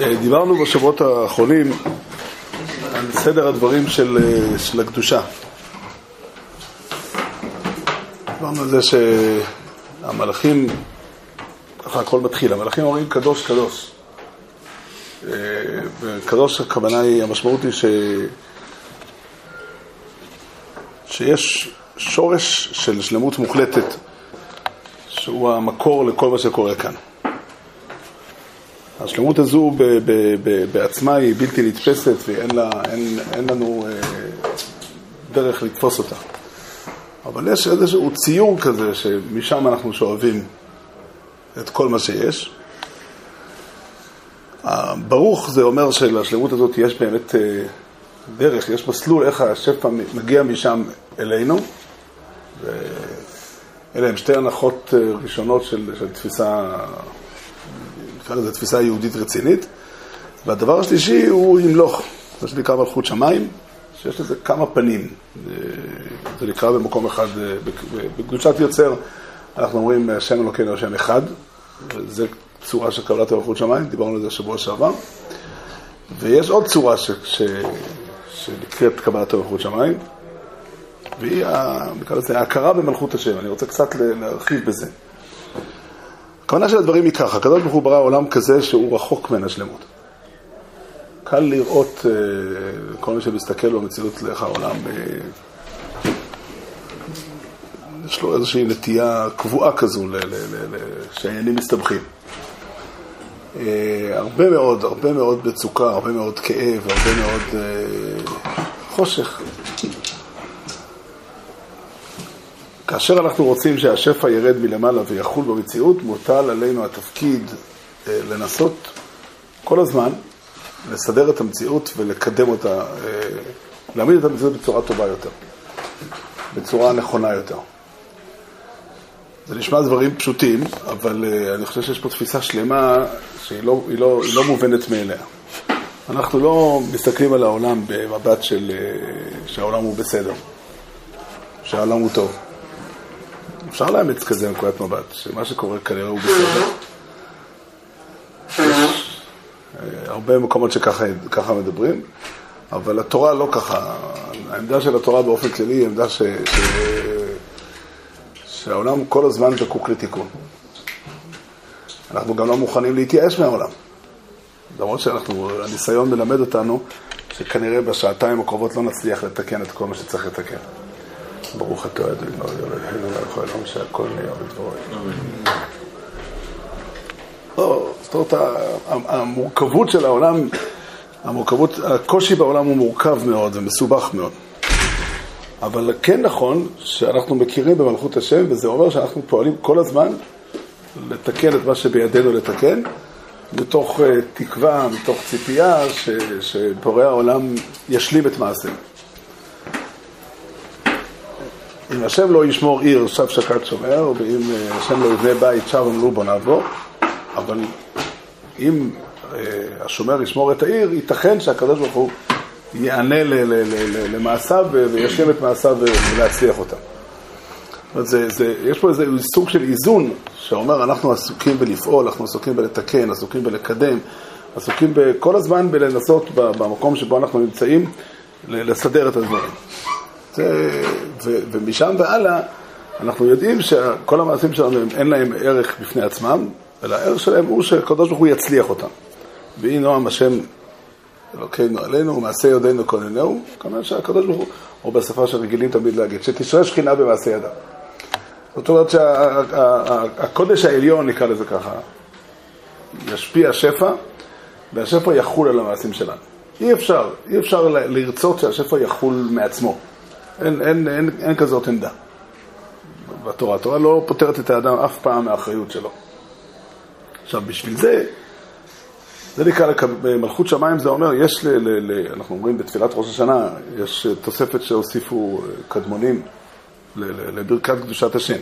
אה, דיברנו בשבועות האחרונים על סדר הדברים של, אה, של הקדושה. דיברנו על זה שהמלאכים, ככה הכל מתחיל, המלאכים אומרים קדוש קדוש. אה, קדוש הכוונה היא, המשמעות היא ש... שיש שורש של שלמות מוחלטת, שהוא המקור לכל מה שקורה כאן. השלמות הזו ב- ב- ב- בעצמה היא בלתי נתפסת ואין לה, אין, אין לנו אה, דרך לתפוס אותה. אבל יש איזשהו ציור כזה שמשם אנחנו שואבים את כל מה שיש. ברוך זה אומר שלשלמות הזאת יש באמת אה, דרך, יש מסלול איך השפע מגיע משם אלינו. אלה הן שתי הנחות אה, ראשונות של, של תפיסה, נקרא לזה תפיסה יהודית רצינית. והדבר השלישי הוא ימלוך, מה שנקרא מלכות שמיים, שיש לזה כמה פנים. אה, זה נקרא במקום אחד, אה, בקדושת יוצר, אנחנו אומרים השם אלוקינו השם אחד, וזה צורה של קבלת מלכות שמיים, דיברנו על זה שבוע שעבר. ויש עוד צורה ש, ש, שנקראת קבלת מלכות שמיים, והיא, נקרא לזה, ההכרה במלכות השם. אני רוצה קצת להרחיב בזה. הכוונה של הדברים היא ככה, הקדוש ברוך הוא ברא עולם כזה שהוא רחוק מן השלמות. קל לראות, אה, כל מי שמסתכל במציאות לאיך העולם, אה, יש לו איזושהי נטייה קבועה כזו שהעניינים מסתבכים. אה, הרבה מאוד, הרבה מאוד מצוקה, הרבה מאוד כאב, הרבה מאוד חושך. כאשר אנחנו רוצים שהשפע ירד מלמעלה ויחול במציאות, מוטל עלינו התפקיד לנסות כל הזמן לסדר את המציאות ולקדם אותה, אה, להעמיד את המציאות בצורה טובה יותר, בצורה נכונה יותר. זה נשמע דברים פשוטים, אבל אה, אני חושב שיש פה תפיסה שלמה שהיא לא, היא לא, היא לא מובנת מאליה. אנחנו לא מסתכלים על העולם במבט של שהעולם הוא בסדר, שהעולם הוא טוב. אפשר לאמץ כזה נקודת מבט, שמה שקורה כנראה הוא בסדר. יש אה, הרבה מקומות שככה מדברים, אבל התורה לא ככה. העמדה של התורה באופן כללי היא עמדה ש... ש... שהעולם כל הזמן זקוק לתיקון. אנחנו גם לא מוכנים להתייאש מהעולם. למרות שאנחנו, הניסיון מלמד אותנו שכנראה בשעתיים הקרובות לא נצליח לתקן את כל מה שצריך לתקן. ברוך אתה אדוני אלוהינו מלך העולם שהכל נהיה בדברו. זאת המורכבות של העולם, המורכבות, הקושי בעולם הוא מורכב מאוד ומסובך מאוד. אבל כן נכון שאנחנו מכירים במלכות השם, וזה אומר שאנחנו פועלים כל הזמן לתקן את מה שבידינו לתקן, מתוך אה, תקווה, מתוך ציפייה שבורא העולם ישלים את מעשינו. אם השם לא ישמור עיר, שב שקד שומר, ואם אה, השם לא יבנה בית, שב אמרו בוא נעבור. אבל אם אה, השומר ישמור את העיר, ייתכן שהקדוש ברוך הוא יענה למעשיו וישלים את מעשיו ולהצליח אותם. זה, זה, יש פה איזה סוג של איזון שאומר אנחנו עסוקים בלפעול, אנחנו עסוקים בלתקן, עסוקים בלקדם, עסוקים כל הזמן בלנסות במקום שבו אנחנו נמצאים לסדר את הדברים. זה, ו, ומשם והלאה, אנחנו יודעים שכל המעשים שלנו אין להם ערך בפני עצמם, אלא הערך שלהם הוא שהקדוש ברוך הוא יצליח אותם. ויהי נועם השם אלוקינו עלינו, ומעשה ידינו כוננהו, כמובן שהקדוש ברוך הוא, או בשפה שרגילים תמיד להגיד, שתשרה שכינה במעשה ידיו. זאת אומרת שהקודש העליון, נקרא לזה ככה, ישפיע שפע, והשפע יחול על המעשים שלנו. אי אפשר, אי אפשר לרצות שהשפע יחול מעצמו. אין, אין, אין, אין כזאת עמדה בתורה. התורה לא פותרת את האדם אף פעם מהאחריות שלו. עכשיו, בשביל זה, זה נקרא מלכות שמיים, זה אומר, יש, ל, ל, ל, אנחנו אומרים בתפילת ראש השנה, יש תוספת שהוסיפו קדמונים, לברכת קדושת השם.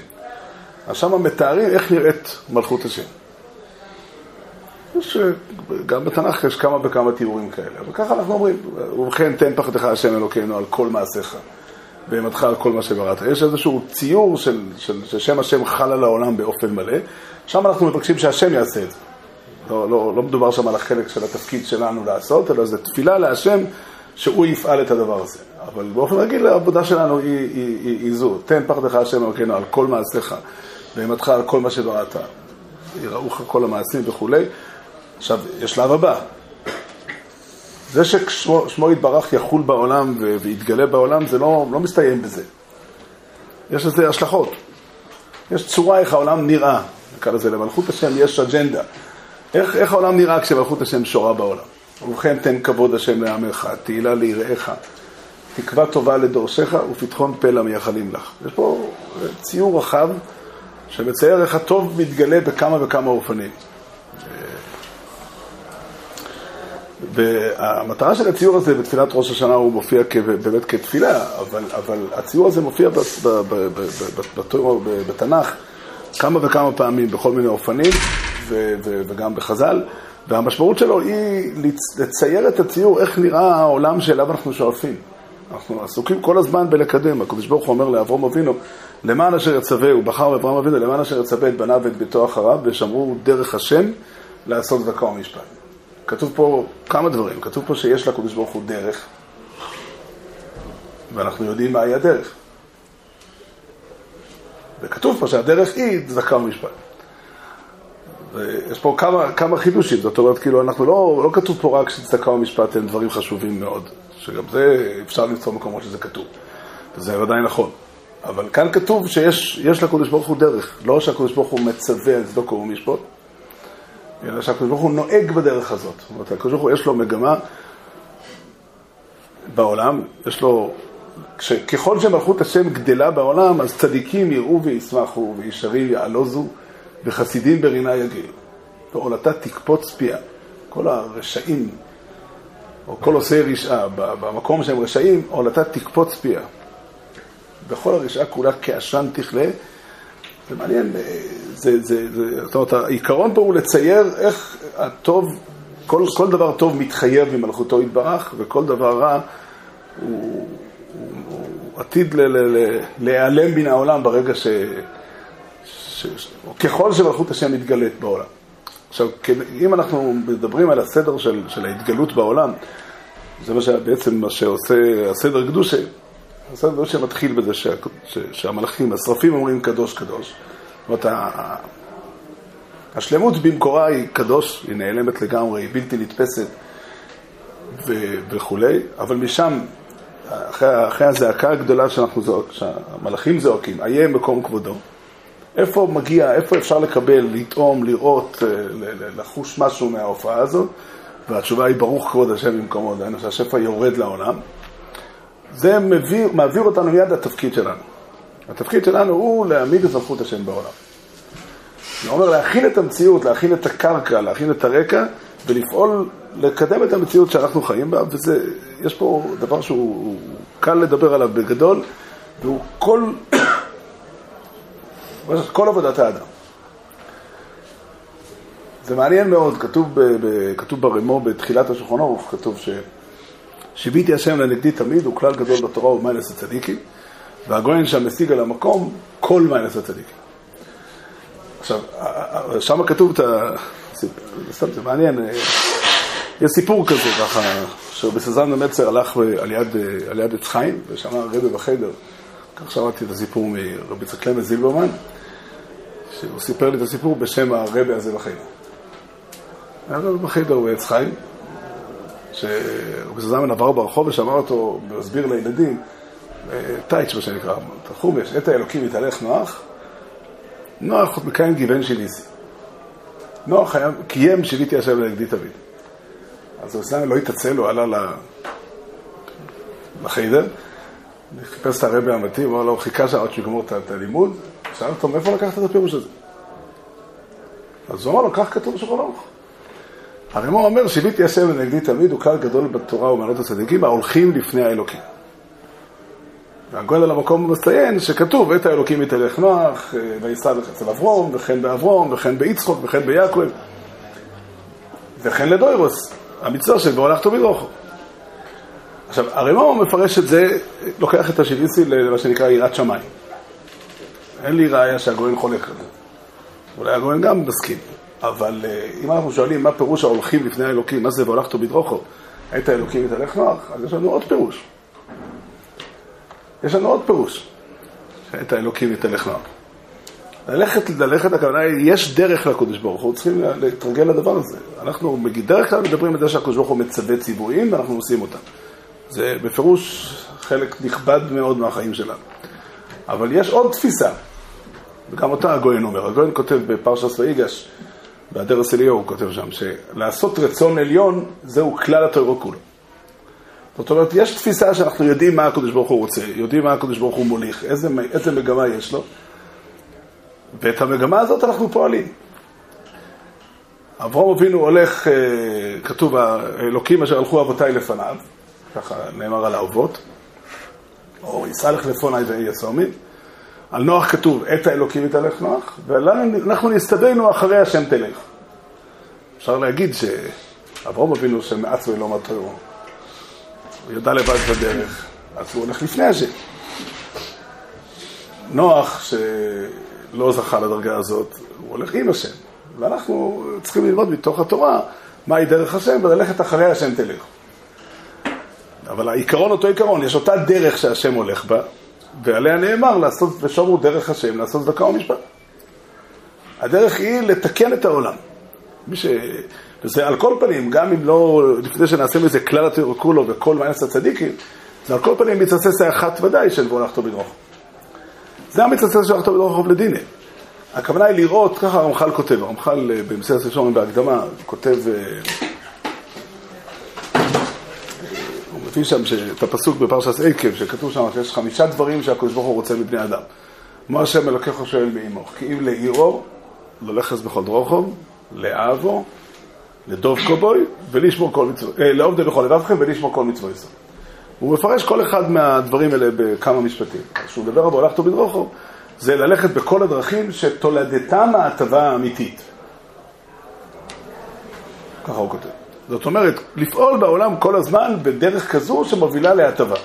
אז שם מתארים איך נראית מלכות השם. יש, גם בתנ"ך יש כמה וכמה תיאורים כאלה, וככה אנחנו אומרים, ובכן תן פחדך השם אלוקינו על כל מעשיך, ואימתך על כל מה שבראת. יש איזשהו ציור של, של, של שם השם חל על העולם באופן מלא, שם אנחנו מבקשים שהשם יעשה את זה. לא, לא, לא מדובר שם על החלק של התפקיד שלנו לעשות, אלא זו תפילה להשם שהוא יפעל את הדבר הזה. אבל באופן רגיל העבודה שלנו היא, היא, היא, היא זו, תן פחדך השם אלוקינו על כל מעשיך, ואימתך על כל מה שבראת. יראוך כל המעשים וכולי. עכשיו, יש שלב הבא. זה ששמו יתברך יחול בעולם ויתגלה בעולם, זה לא, לא מסתיים בזה. יש לזה השלכות. יש צורה איך העולם נראה, נקרא לזה, למלכות השם יש אג'נדה. איך, איך העולם נראה כשמלכות השם שורה בעולם? ובכן תן כבוד השם לעמך, תהילה ליראיך, תקווה טובה לדורשך ופתחון פה למייחלים לך. יש פה ציור רחב שמצייר איך הטוב מתגלה בכמה וכמה אופנים. והמטרה של הציור הזה בתפילת ראש השנה הוא מופיע באמת כתפילה, אבל, אבל הציור הזה מופיע בתנ"ך כמה וכמה פעמים בכל מיני אופנים וגם בחז"ל, והמשמעות שלו היא לצייר את הציור איך נראה העולם שאליו אנחנו שואפים. אנחנו עסוקים כל הזמן בלקדם, הקדוש ברוך הוא אומר לאברום אבינו, למען אשר יצווה, הוא בחר באברהם אבינו, למען אשר יצווה את בניו ואת ביתו אחריו, ושמרו דרך השם לעשות צדקה ומשפט. כתוב פה כמה דברים, כתוב פה שיש לקדוש ברוך הוא דרך, ואנחנו יודעים מהי הדרך. וכתוב פה שהדרך היא צדקה ומשפט. ויש פה כמה, כמה חידושים, זאת אומרת, כאילו, אנחנו לא, לא כתוב פה רק שצדקה ומשפט הם דברים חשובים מאוד, שגם זה אפשר למצוא מקומות שזה כתוב, וזה עדיין נכון. אבל כאן כתוב שיש לקדוש ברוך הוא דרך, לא שהקדוש ברוך הוא מצווה על צדקה ומשפט, אלא שהקדוש ברוך הוא נוהג בדרך הזאת. זאת אומרת, הקדוש ברוך הוא יש לו מגמה בעולם, יש לו, ככל שמלכות השם גדלה בעולם, אז צדיקים יראו וישמחו, וישרים יעלוזו, וחסידים ברינה יגילו. ועולתה תקפוץ פיה. כל הרשעים, או כל עושי רשעה, במקום שהם רשעים, עולתה תקפוץ פיה. וכל הרשעה כולה כעשן תכלה. זה מעניין, זה, זה, זה, זאת אומרת, העיקרון פה הוא לצייר איך הטוב, כל, כל דבר טוב מתחייב ממלכותו יתברך, וכל דבר רע הוא, הוא, עתיד להיעלם מן העולם ברגע ש... ש... ככל שמלכות השם מתגלית בעולם. עכשיו, אם אנחנו מדברים על הסדר של, של ההתגלות בעולם, זה מה שבעצם מה שעושה הסדר קדושה. הסדר קדושה מתחיל בזה שה, ש, שהמלאכים, השרפים אומרים קדוש קדוש. זאת אומרת, השלמות במקורה היא קדוש, היא נעלמת לגמרי, היא בלתי נתפסת ו- וכולי, אבל משם, אחרי, אחרי הזעקה הגדולה שאנחנו זועק, שהמלאכים זועקים, איה מקום כבודו, איפה מגיע, איפה אפשר לקבל, לטעום, לראות, אה, לחוש משהו מההופעה הזאת? והתשובה היא ברוך כבוד השם במקומו, דהיינו שהשפע יורד לעולם. זה מביא, מעביר אותנו מיד לתפקיד שלנו. התפקיד שלנו הוא להעמיד את מלכות השם בעולם. זה אומר להכין את המציאות, להכין את הקרקע, להכין את הרקע, ולפעול, לקדם את המציאות שאנחנו חיים בה, וזה, יש פה דבר שהוא קל לדבר עליו בגדול, והוא כל, כל עבודת האדם. זה מעניין מאוד, כתוב, ב, ב, כתוב ברמו בתחילת השולחן ערוך, כתוב ש... שיביתי השם לנגדי תמיד, הוא כלל גדול בתורה ובמיינס הצדיקים. והגויין שם משיג על המקום כל מיינס הצדיקים. עכשיו, שם כתוב את ה... זה מעניין, יש סיפור כזה ככה, שבסזן נמצר הלך על יד, על יד עץ חיים, ושמע רבי בחדר, כך שמעתי את הסיפור מרבי צקלמס זילברמן, שהוא סיפר לי את הסיפור בשם הרבי הזה בחדר. היה רבי בחדר בעץ חיים, שרבי סזן עבר ברחוב ושמע אותו מסביר לילדים, טייץ' מה שנקרא, חומש, את האלוקים יתהלך נוח, נוח עוד מקיים גיוון של איסי. נוח היה, קיים שיביתי השם לנגדי תמיד. אז הוא לא התעצל, הוא עלה לחיידר, חיפש את הרבי המתאים, הוא אמר לו, חיכה שם עד שיגמור את הלימוד, שאל אותו, מאיפה לקחת את הפירוש הזה? אז הוא אמר לו, כך כתוב בשולחן ערוך. הרמור אומר, שיביתי השם לנגדי תמיד, הוא כלל גדול בתורה ומעלות הצדיקים, ההולכים לפני האלוקים. והגואל על המקום מציין שכתוב, את האלוקים יתהלך נוח, אה, ויסע אצל אברום, וכן באברום, וכן ביצחוק, וכן ביעקב, וכן לדוירוס, המצווה של בוא הלכתו בדרוכו. עכשיו, הרמ"א מפרש את זה, לוקח את השיביסי למה שנקרא יראת שמיים. אין לי ראיה שהגויין חולק על זה. אולי הגויין גם מסכים. אבל אה, אם אנחנו שואלים מה פירוש ההולכים לפני האלוקים, מה זה והולכתו בדרוכו, את האלוקים יתהלך נוח, אז יש לנו עוד פירוש. יש לנו עוד פירוש, את האלוקים יתהלך נוח. ללכת, ללכת, הכוונה היא, יש דרך לקודש ברוך הוא, צריכים להתרגל לדבר הזה. אנחנו בדרך כלל מדברים על זה שהקודש ברוך הוא מצווה ציוויים ואנחנו עושים אותם. זה בפירוש חלק נכבד מאוד מהחיים שלנו. אבל יש עוד תפיסה, וגם אותה הגויין אומר. הגויין כותב בפרשס ויגש, באדרס אליהו הוא כותב שם, שלעשות רצון עליון זהו כלל התוירו כולו. זאת אומרת, יש תפיסה שאנחנו יודעים מה הקדוש ברוך הוא רוצה, יודעים מה הקדוש ברוך הוא מוליך, איזה, איזה מגמה יש לו, ואת המגמה הזאת אנחנו פועלים. אברהם אבינו הולך, אה, כתוב, האלוקים אשר הלכו אבותיי לפניו, ככה נאמר על האבות, או יסלח לפוני ואי יסומים. על נוח כתוב, את האלוקים יתהלך נוח, ואנחנו נסתדרנו אחרי השם תלך. אפשר להגיד שאברהם אבינו שמעט ולא מטרו, הוא ידע לבד בדרך, אז הוא הולך לפני השם. נוח, שלא זכה לדרגה הזאת, הוא הולך עם השם. ואנחנו צריכים ללמוד מתוך התורה מהי דרך השם וללכת אחרי השם תלך. אבל העיקרון אותו עיקרון, יש אותה דרך שהשם הולך בה, ועליה נאמר לעשות ושומרו דרך השם, לעשות צדקה ומשפט. הדרך היא לתקן את העולם. מי ש... וזה על כל פנים, גם אם לא, לפני שנעשה מזה כלל התיאור כולו וכל מעייס הצדיקים, זה על כל פנים מתססס האחת ודאי של והולכתו בדרוך. זה המצסס של הולכתו בדרוך לדיני. הכוונה היא לראות, ככה הרמח"ל כותב, הרמח"ל אה, במסגרת ראשון בהקדמה, כותב אה, מביא שם את הפסוק בפרשת עקב, שכתוב שם שיש חמישה דברים שהקדוש ברוך הוא רוצה מבני אדם. מה השם אלוקיך שואל מעמו? כי אם לעירו, ללכס בכל דרוכו, לאהבו, לדוב קובוי, ולשמור כל מצוות, אה, לעובדי בכל לבבכם ולשמור כל מצוות ישראל. הוא מפרש כל אחד מהדברים האלה בכמה משפטים. כשהוא מדבר על הולכתו בדרוכו, זה ללכת בכל הדרכים שתולדתם ההטבה האמיתית. ככה הוא כותב. זאת אומרת, לפעול בעולם כל הזמן בדרך כזו שמובילה להטבה.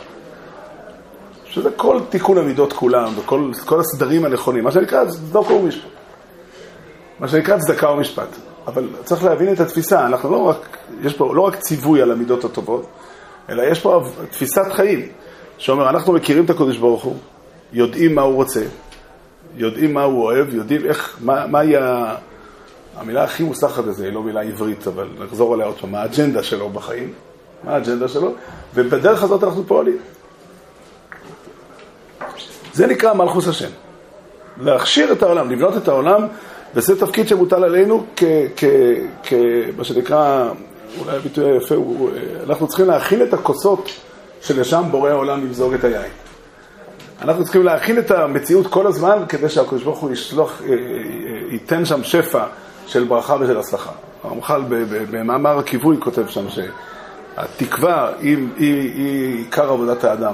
שזה כל תיקון המידות כולם, וכל הסדרים הנכונים, מה שנקרא צדקה ומשפט. מה שנקרא צדקה ומשפט. אבל צריך להבין את התפיסה, אנחנו לא רק, יש פה לא רק ציווי על המידות הטובות, אלא יש פה תפיסת חיים, שאומר, אנחנו מכירים את הקודש ברוך הוא, יודעים מה הוא רוצה, יודעים מה הוא אוהב, יודעים איך, מה, מה יהיה המילה הכי מוסחת לזה היא לא מילה עברית, אבל נחזור עליה עוד פעם, מה האג'נדה שלו בחיים, מה האג'נדה שלו, ובדרך הזאת אנחנו פועלים. זה נקרא מלכוס השם. להכשיר את העולם, לבנות את העולם, וזה תפקיד שמוטל עלינו כמה שנקרא, אולי הביטוי היפה הוא, אנחנו צריכים להכין את הכוסות שלשם בורא העולם למזוג את היין. אנחנו צריכים להכין את המציאות כל הזמן כדי שהקדוש ברוך הוא ישלוח, אה, אה, ייתן שם שפע של ברכה ושל הצלחה. הרמח"ל במאמר הכיווי כותב שם שהתקווה היא, היא, היא עיקר עבודת האדם,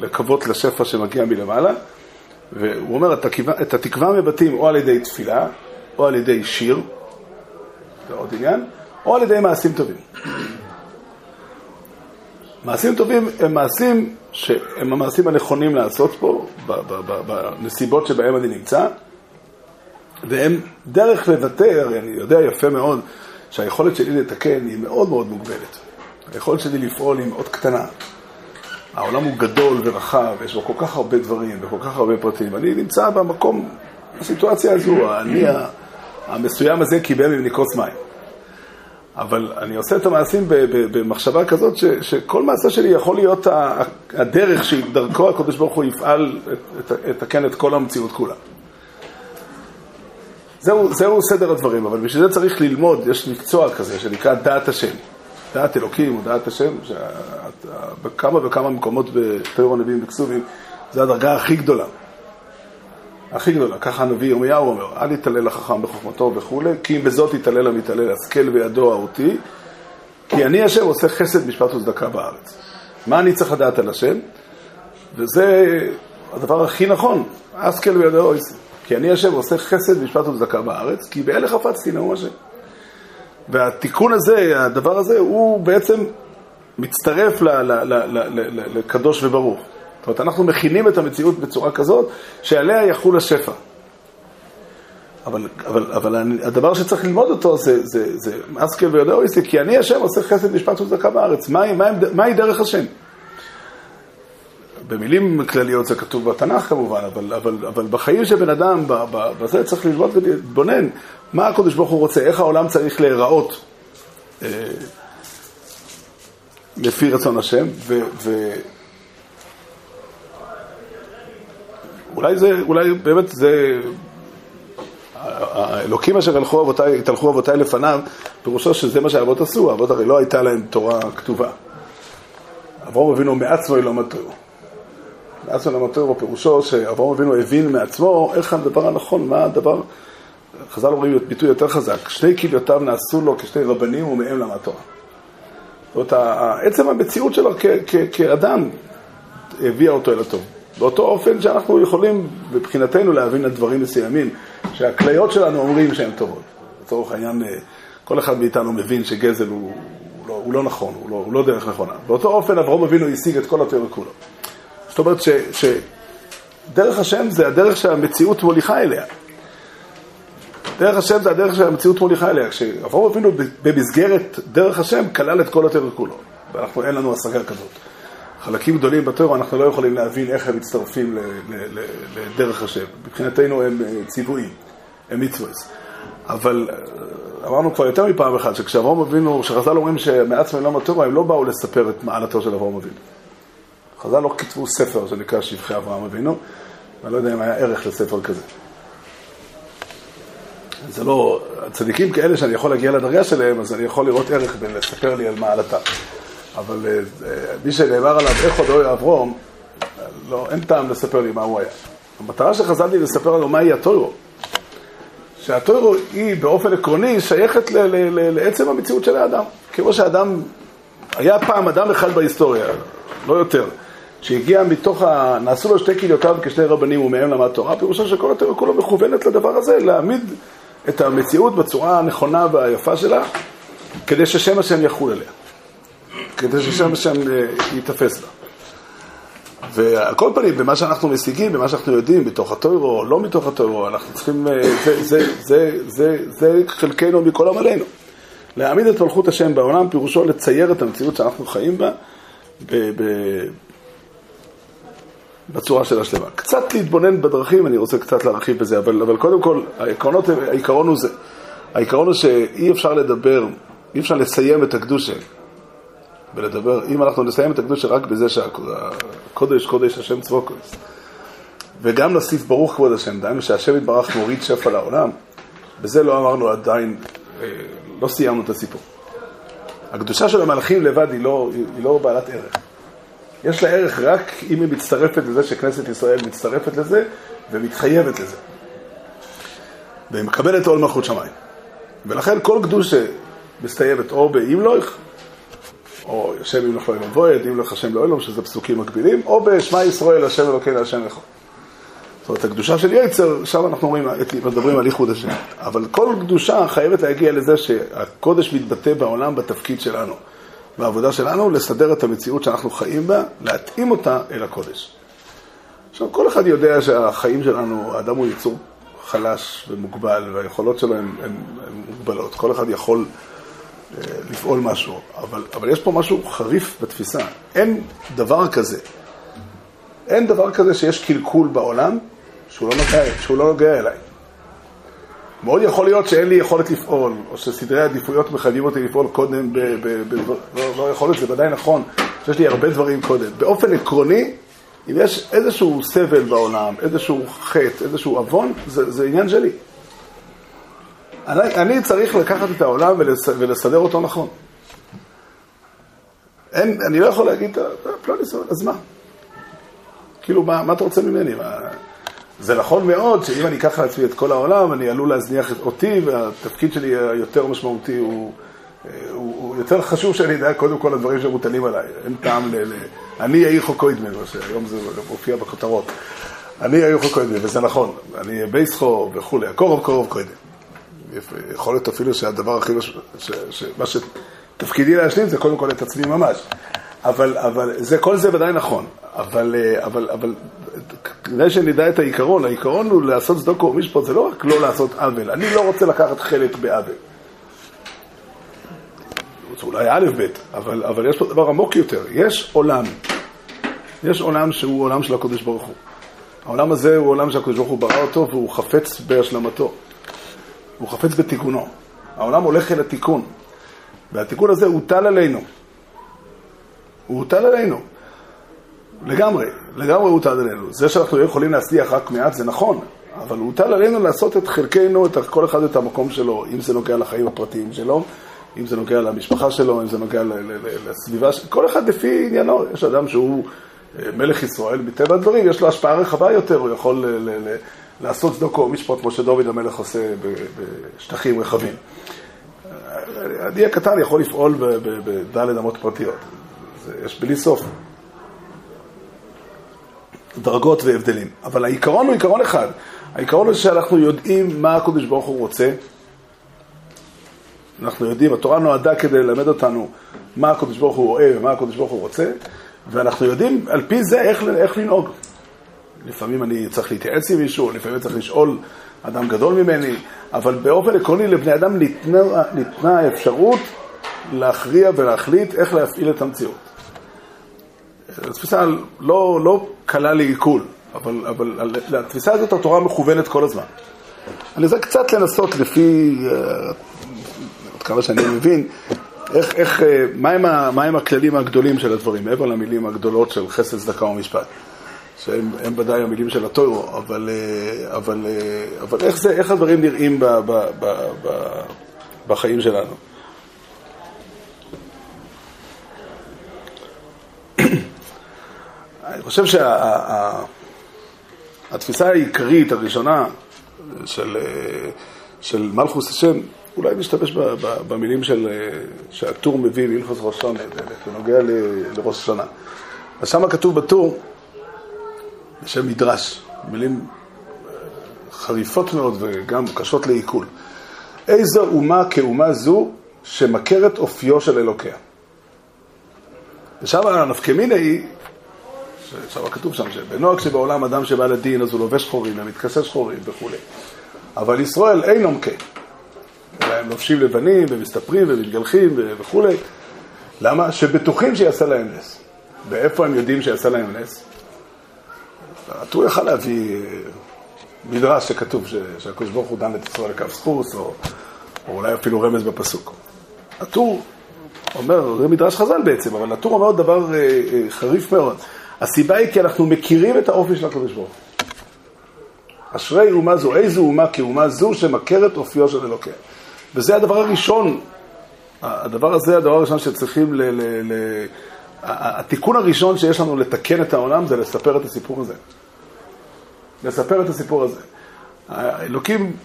לקוות לשפע שמגיע מלמעלה, והוא אומר, את התקווה מבטאים או על ידי תפילה, או על ידי שיר, זה עוד עניין, או על ידי מעשים טובים. מעשים טובים הם מעשים שהם המעשים הנכונים לעשות פה, בנסיבות שבהם אני נמצא, והם דרך לבטא, הרי אני יודע יפה מאוד שהיכולת שלי לתקן היא מאוד מאוד מוגבלת. היכולת שלי לפעול היא מאוד קטנה. העולם הוא גדול ורחב, יש בו כל כך הרבה דברים וכל כך הרבה פרטים. אני נמצא במקום, בסיטואציה הזו, אני המסוים הזה קיבל ממני כוס מים. אבל אני עושה את המעשים במחשבה כזאת ש, שכל מעשה שלי יכול להיות הדרך שדרכו הקדוש ברוך הוא יפעל, לתקן את כל המציאות כולה. זהו, זהו סדר הדברים, אבל בשביל זה צריך ללמוד, יש מקצוע כזה שנקרא דעת השם. דעת אלוקים או דעת השם, בכמה וכמה מקומות בתיאור הנביאים וכסובים, זו הדרגה הכי גדולה. הכי גדולה, ככה הנביא ירמיהו אומר, אל יתעלל החכם בחוכמתו וכולי, כי אם בזאת יתעלל המתעלל, השכל בידו אותי, כי אני השם עושה חסד, משפט וצדקה בארץ. מה אני צריך לדעת על השם? וזה הדבר הכי נכון, אסקל ויודע אויסי. כי אני השם עושה חסד משפט וצדקה בארץ, כי באלה חפצתי נאום השם. והתיקון הזה, הדבר הזה, הוא בעצם מצטרף לקדוש וברוך. זאת אומרת, אנחנו מכינים את המציאות בצורה כזאת, שעליה יחול השפע. אבל, אבל, אבל הדבר שצריך ללמוד אותו זה, זה, זה אסקל ויודע אויסי, כי אני השם עושה חסד משפט וצדקה בארץ. מהי מה, מה דרך השם? במילים כלליות זה כתוב בתנ"ך כמובן, אבל, אבל, אבל בחיים של בן אדם, בזה צריך ללמוד ולהתבונן מה הקדוש ברוך הוא רוצה, איך העולם צריך להיראות אה, לפי רצון השם, ו, ו, אולי זה, אולי באמת זה, האלוקים אשר הלכו אבותיי, התהלכו אבותיי לפניו, פירושו שזה מה שהאבות עשו, האבות הרי לא הייתה להם תורה כתובה. אברהם אבינו מעצמו לא מתרו. לא מתרו פירושו שאברהם אבינו הבין מעצמו איך הדבר הנכון, מה הדבר, חז"ל אומרים ביטוי יותר חזק, שני כליותיו נעשו לו כשני רבנים ומהם למד תורה. זאת אומרת, עצם המציאות שלו כאדם הביאה אותו אל הטוב. באותו אופן שאנחנו יכולים מבחינתנו להבין על דברים מסוימים, שהכליות שלנו אומרים שהן טובות. לצורך העניין, אה, כל אחד מאיתנו מבין שגזל הוא, הוא, לא, הוא לא נכון, הוא לא, הוא לא דרך נכונה. באותו אופן אברהם אבינו השיג את כל התיאור כולו. אומרת שדרך השם זה הדרך שהמציאות מוליכה אליה. דרך השם זה הדרך שהמציאות מוליכה אליה. כשאברהם אבינו במסגרת דרך השם כלל את כל התיאור כולו. ואנחנו, אין לנו השגה כזאת. חלקים גדולים בתורה אנחנו לא יכולים להבין איך הם מצטרפים לדרך השם. מבחינתנו הם אה, ציוויים, הם מצווה. אבל אה, אמרנו כבר יותר מפעם אחת, שכשאברהם אבינו, כשחז"ל אומרים שמעצמם מעולם התורה, הם לא באו לספר את מעלתו של אברהם אבינו. חז"ל לא כתבו ספר שנקרא שבחי אברהם אבינו, ואני לא יודע אם היה ערך לספר כזה. זה לא, צדיקים כאלה שאני יכול להגיע לדרגה שלהם, אז אני יכול לראות ערך בלספר לי על מעלתם. אבל אה, מי שנאמר עליו איך עוד אוי אברום, לא, אין טעם לספר לי מה הוא היה. המטרה שחזרתי לספר לנו מהי הטוירו. שהטוירו היא באופן עקרוני שייכת ל- ל- ל- לעצם המציאות של האדם. כמו שאדם, היה פעם אדם אחד בהיסטוריה, לא יותר, שהגיע מתוך ה... נעשו לו שתי כליותיו כשני רבנים ומהם למד תורה, פירושו שכל הטוירו כולו מכוונת לדבר הזה, להעמיד את המציאות בצורה הנכונה והיפה שלה, כדי ששם השם יחול עליה. כדי ששם שם אה, ייתפס לה. ועל כל פנים, במה שאנחנו משיגים, במה שאנחנו יודעים, מתוך הטוירו או לא מתוך הטוירו, אנחנו צריכים, אה, זה, זה, זה, זה, זה חלקנו מכל עמלנו. להעמיד את מלכות השם בעולם, פירושו לצייר את המציאות שאנחנו חיים בה ב, ב, בצורה של השלמה. קצת להתבונן בדרכים, אני רוצה קצת להרחיב בזה, אבל, אבל קודם כל, העקרונות, העיקרון הוא זה. העיקרון הוא שאי אפשר לדבר, אי אפשר לסיים את הקדושה ולדבר, אם אנחנו נסיים את הקדושה רק בזה שהקודש, קודש השם צבוקוס, וגם נוסיף ברוך כבוד השם, דהיינו שהשם יתברך מוריד שפע לעולם, בזה לא אמרנו עדיין, אה, לא סיימנו את הסיפור. הקדושה של המלאכים לבד היא לא, היא לא בעלת ערך. יש לה ערך רק אם היא מצטרפת לזה שכנסת ישראל מצטרפת לזה ומתחייבת לזה. והיא מקבלת עול מלכות שמיים. ולכן כל קדושה מסתיימת או לא, או השם לך אלוהים מבויד, אם לך השם לא אלוהים, שזה פסוקים מקבילים, או בשמע ישראל, השם אלוקינו, השם לך. זאת אומרת, הקדושה של יצר, שם אנחנו אומרים, מדברים על ייחוד השם. אבל כל קדושה חייבת להגיע לזה שהקודש מתבטא בעולם בתפקיד שלנו. והעבודה שלנו לסדר את המציאות שאנחנו חיים בה, להתאים אותה אל הקודש. עכשיו, כל אחד יודע שהחיים שלנו, האדם הוא יצור חלש ומוגבל, והיכולות שלו הן מוגבלות. כל אחד יכול לפעול משהו, אבל, אבל יש פה משהו חריף בתפיסה. אין דבר כזה. אין דבר כזה שיש קלקול בעולם שהוא לא נוגע, שהוא לא נוגע אליי. מאוד יכול להיות שאין לי יכולת לפעול, או שסדרי עדיפויות מחייבים אותי לפעול קודם, ב, ב, ב, לא, לא יכול להיות, זה ודאי נכון, שיש לי הרבה דברים קודם. באופן עקרוני, אם יש איזשהו סבל בעולם, איזשהו חטא, איזשהו עוון, זה, זה עניין שלי. אני, אני צריך לקחת את העולם ולס, ולסדר אותו נכון. אין, אני לא יכול להגיד, פלוני סבבה, אז מה? כאילו, מה, מה אתה רוצה ממני? מה... זה נכון מאוד שאם אני אקח לעצמי את כל העולם, אני עלול להזניח אותי, והתפקיד שלי היותר משמעותי הוא, הוא, הוא יותר חשוב שאני אדע קודם כל הדברים שמוטלים עליי. אין טעם ל, ל, אני יאיר חוקוידמי, היום זה מופיע בכותרות. אני יאיר חוקוידמי, וזה נכון, אני בייסחו וכולי, הקורוב קורוב קוידמי. יכול להיות אפילו שהדבר הכי, מה שתפקידי להשלים זה קודם כל את עצמי ממש. אבל, אבל זה, כל זה ודאי נכון, אבל, אבל, אבל כדי שנדע את העיקרון, העיקרון הוא לעשות צדוקו ומשפט, זה לא רק לא לעשות עוול, אני לא רוצה לקחת חלק בעוול. זה אולי א' ב', אבל, אבל יש פה דבר עמוק יותר, יש עולם, יש עולם שהוא עולם של הקדוש ברוך הוא. העולם הזה הוא עולם שהקדוש ברוך הוא ברא אותו והוא חפץ בהשלמתו. הוא חפץ בתיקונו. העולם הולך אל התיקון, והתיקון הזה הוטל עלינו. הוא הוטל עלינו. לגמרי, לגמרי הוטל עלינו. זה שאנחנו לא יכולים להצליח רק מעט זה נכון, אבל הוטל עלינו לעשות את חלקנו, את כל אחד את המקום שלו, אם זה נוגע לחיים הפרטיים שלו, אם זה נוגע למשפחה שלו, אם זה נוגע לסביבה, שלו, כל אחד לפי עניינו. יש אדם שהוא אה, מלך ישראל, מטבע הדברים, יש לו השפעה רחבה יותר, הוא יכול לעשות צדוקו משפט כמו שדוד המלך עושה בשטחים רחבים. אני הקטן יכול לפעול בדלת אמות פרטיות. יש בלי סוף. דרגות והבדלים. אבל העיקרון הוא עיקרון אחד. העיקרון הוא שאנחנו יודעים מה הקדוש ברוך הוא רוצה. אנחנו יודעים, התורה נועדה כדי ללמד אותנו מה הקדוש ברוך הוא אוהב ומה הקדוש ברוך הוא רוצה, ואנחנו יודעים על פי זה איך, איך לנהוג. לפעמים אני צריך להתייעץ עם מישהו, לפעמים צריך לשאול אדם גדול ממני, אבל באופן עקרוני לבני אדם ניתנה, ניתנה האפשרות להכריע ולהחליט איך להפעיל את המציאות. זו תפיסה לא, לא קלה לעיכול, אבל, אבל לתפיסה הזאת התורה מכוונת כל הזמן. אני רוצה קצת לנסות לפי, אה, עד כמה שאני מבין, איך, איך, אה, מהם, מהם הכללים הגדולים של הדברים, מעבר למילים הגדולות של חסד, צדקה ומשפט. שהם ודאי המילים של הטוירו, אבל, אה, אבל, אבל איך, זה, איך הדברים נראים ב, ב, ב, ב, בחיים שלנו. אני חושב שהתפיסה שה, העיקרית הראשונה של, של מלכוס השם, אולי נשתמש במילים של, שהטור מביא להלכוס ראש השנה, בנוגע לראש השנה. אז שם כתוב בטור, בשם מדרש, מילים חריפות מאוד וגם קשות לעיכול. איזו אומה כאומה זו שמכרת אופיו של אלוקיה. ושם הנפקמינה היא שם כתוב שם שבנוהג שבעולם אדם שבא לדין אז הוא לובש שחורים ומתכסה שחורים וכולי. אבל ישראל כן. אלא הם לובשים לבנים ומסתפרים ומתגלחים וכולי. למה? שבטוחים שיעשה להם נס. ואיפה הם יודעים שיעשה להם נס? הטור יכל להביא אה, מדרש שכתוב שהקדוש ברוך הוא דן את ישראל לקו סחוס, או, או אולי אפילו רמז בפסוק. הטור אומר, זה מדרש חז"ל בעצם, אבל הטור אומר דבר אה, אה, חריף מאוד. הסיבה היא כי אנחנו מכירים את האופי של הקדוש ברוך אשרי אומה זו, איזו אומה כאומה זו שמכרת אופיו של אלוקיה. וזה הדבר הראשון, הדבר הזה, הדבר הראשון שצריכים ל... ל, ל התיקון הראשון שיש לנו לתקן את העולם זה לספר את הסיפור הזה. לספר את הסיפור הזה. האלוקים,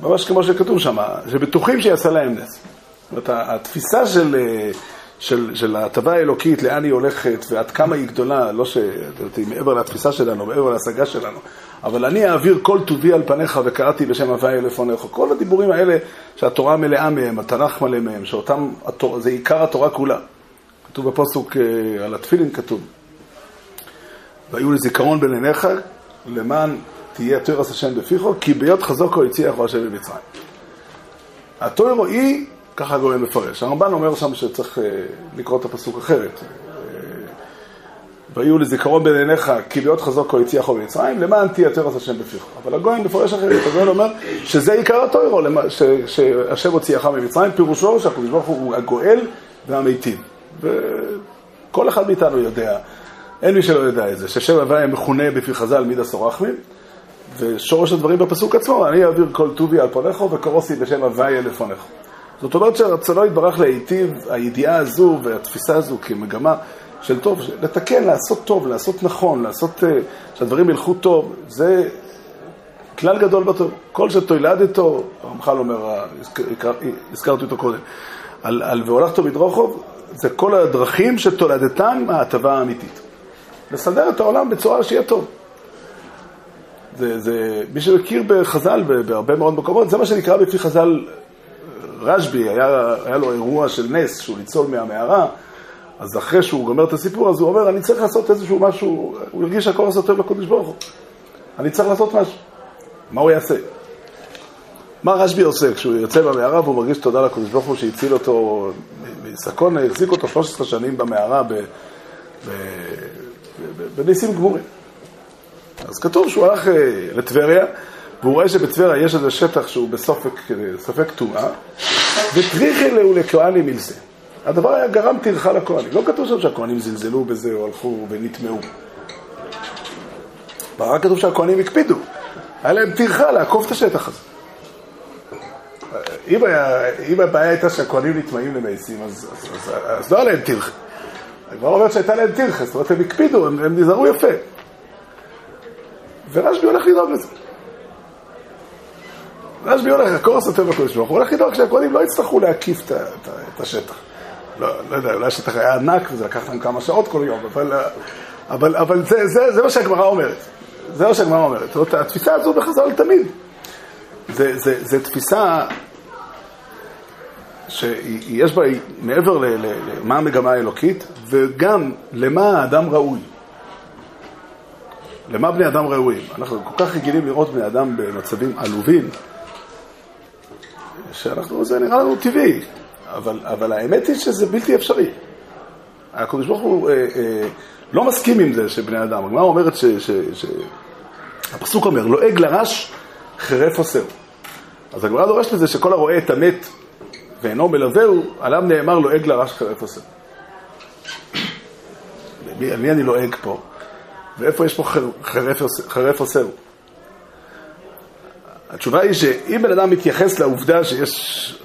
ממש כמו שכתוב שם, שבטוחים שיעשה להם נס. זאת אומרת, התפיסה של... של, של ההטבה האלוקית, לאן היא הולכת ועד כמה היא גדולה, לא ש... מעבר לתפיסה שלנו, מעבר להשגה שלנו, אבל אני אעביר כל טובי על פניך וקראתי בשם הוואי לפניך. כל הדיבורים האלה שהתורה מלאה מהם, התנ"ך מלא מהם, שאותם, התור... זה עיקר התורה כולה. כתוב בפוסוק אה, על התפילין כתוב, והיו לזיכרון בין עיניך למען תהיה תורס השם בפיכו, כי ביות חזוקו הציח השם במצרים. התוירו היא ככה הגורם מפרש. הרמב"ן אומר שם שצריך אה, לקרוא את הפסוק אחרת. אה, ויהיו לזיכרון בין עיניך כי להיות חזוק כה הציחו במצרים, למען תהיה תרס השם בפיך. אבל הגויים מפרש אחרת, הגויים אומר שזה עיקר התוירו, שהשם הוציאך ממצרים, פירושו שהקדוש ברוך הוא הגואל והמיטיב. וכל אחד מאיתנו יודע, אין מי שלא יודע את זה, ששם הוויה מכונה בפי חז"ל מידע סורחמים, ושורש הדברים בפסוק עצמו, אני אעביר כל טובי על פניך וקרוסי בשם הוויה לפניך. זאת אומרת שרצונו יתברך להיטיב, הידיעה הזו והתפיסה הזו כמגמה של טוב, לתקן, לעשות טוב, לעשות נכון, לעשות, אה, שהדברים ילכו טוב, זה כלל גדול בטוב. כל שתולדתו, הרמח"ל אומר, הזכרתי אותו קודם, על, על והולכתו בדרוכוב, זה כל הדרכים שתולדתן ההטבה האמיתית. לסדר את העולם בצורה שיהיה טוב. זה, זה, מי שמכיר בחז"ל בהרבה מאוד מקומות, זה מה שנקרא בפי חז"ל רשב"י, היה, היה לו אירוע של נס, שהוא ניצול מהמערה, אז אחרי שהוא גומר את הסיפור, אז הוא אומר, אני צריך לעשות איזשהו משהו, הוא הרגיש שהכל עושה טוב לקודש ברוך הוא. אני צריך לעשות משהו. מה הוא יעשה? מה רשב"י עושה כשהוא יוצא במערה והוא מרגיש תודה לקודש ברוך הוא שהציל אותו מסקון, החזיק אותו 13 שנים במערה בניסים גמורים. אז כתוב שהוא הלך אה, לטבריה, והוא רואה שבטבריה יש איזה שטח שהוא בספק טומאה, וטריחי להו לכהנים מלזה. הדבר היה גרם טרחה לכהנים. לא כתוב שם שהכהנים זלזלו בזה או הלכו ונטמעו. רק כתוב שהכהנים הקפידו. היה להם טרחה לעקוף את השטח הזה. אם, היה, אם הבעיה הייתה שהכהנים נטמעים למעשים, אז, אז, אז, אז לא היה להם טרחה. הגמרא אומרת שהייתה להם טרחה, זאת אומרת, הם הקפידו, הם, הם נזהרו יפה. ורשב"י הולך לדאוג לזה. רשב"י הולך, הקורס הטבע הקודש ברוך הוא הולך לדאוג שהכהנים לא יצטרכו להקיף את, השטח. לא, לא יודע, אולי השטח היה ענק וזה לקח להם כמה שעות כל יום, אבל, אבל, אבל זה, זה, זה מה שהגמרא אומרת. זה מה שהגמרא אומרת. זאת אומרת, התפיסה הזו בחז"ל תמיד. זה, זה, זה תפיסה שיש בה מעבר למה המגמה האלוקית, וגם למה האדם ראוי. למה בני אדם ראויים? אנחנו כל כך רגילים לראות בני אדם במצבים עלובים, שאנחנו, זה נראה לנו טבעי, אבל, אבל האמת היא שזה בלתי אפשרי. הקדוש ברוך הוא אה, אה, לא מסכים עם זה שבני אדם, הגמרא אומרת ש... ש, ש הפסוק אומר, לועג לרש חרף עושר. אז הגמרא דורשת לזה שכל הרואה את המת ואינו מלווהו, עליו נאמר לועג לרש חרף עושר. על מי אני לועג פה? ואיפה יש פה חרף עושר? התשובה היא שאם בן אדם מתייחס לעובדה שיש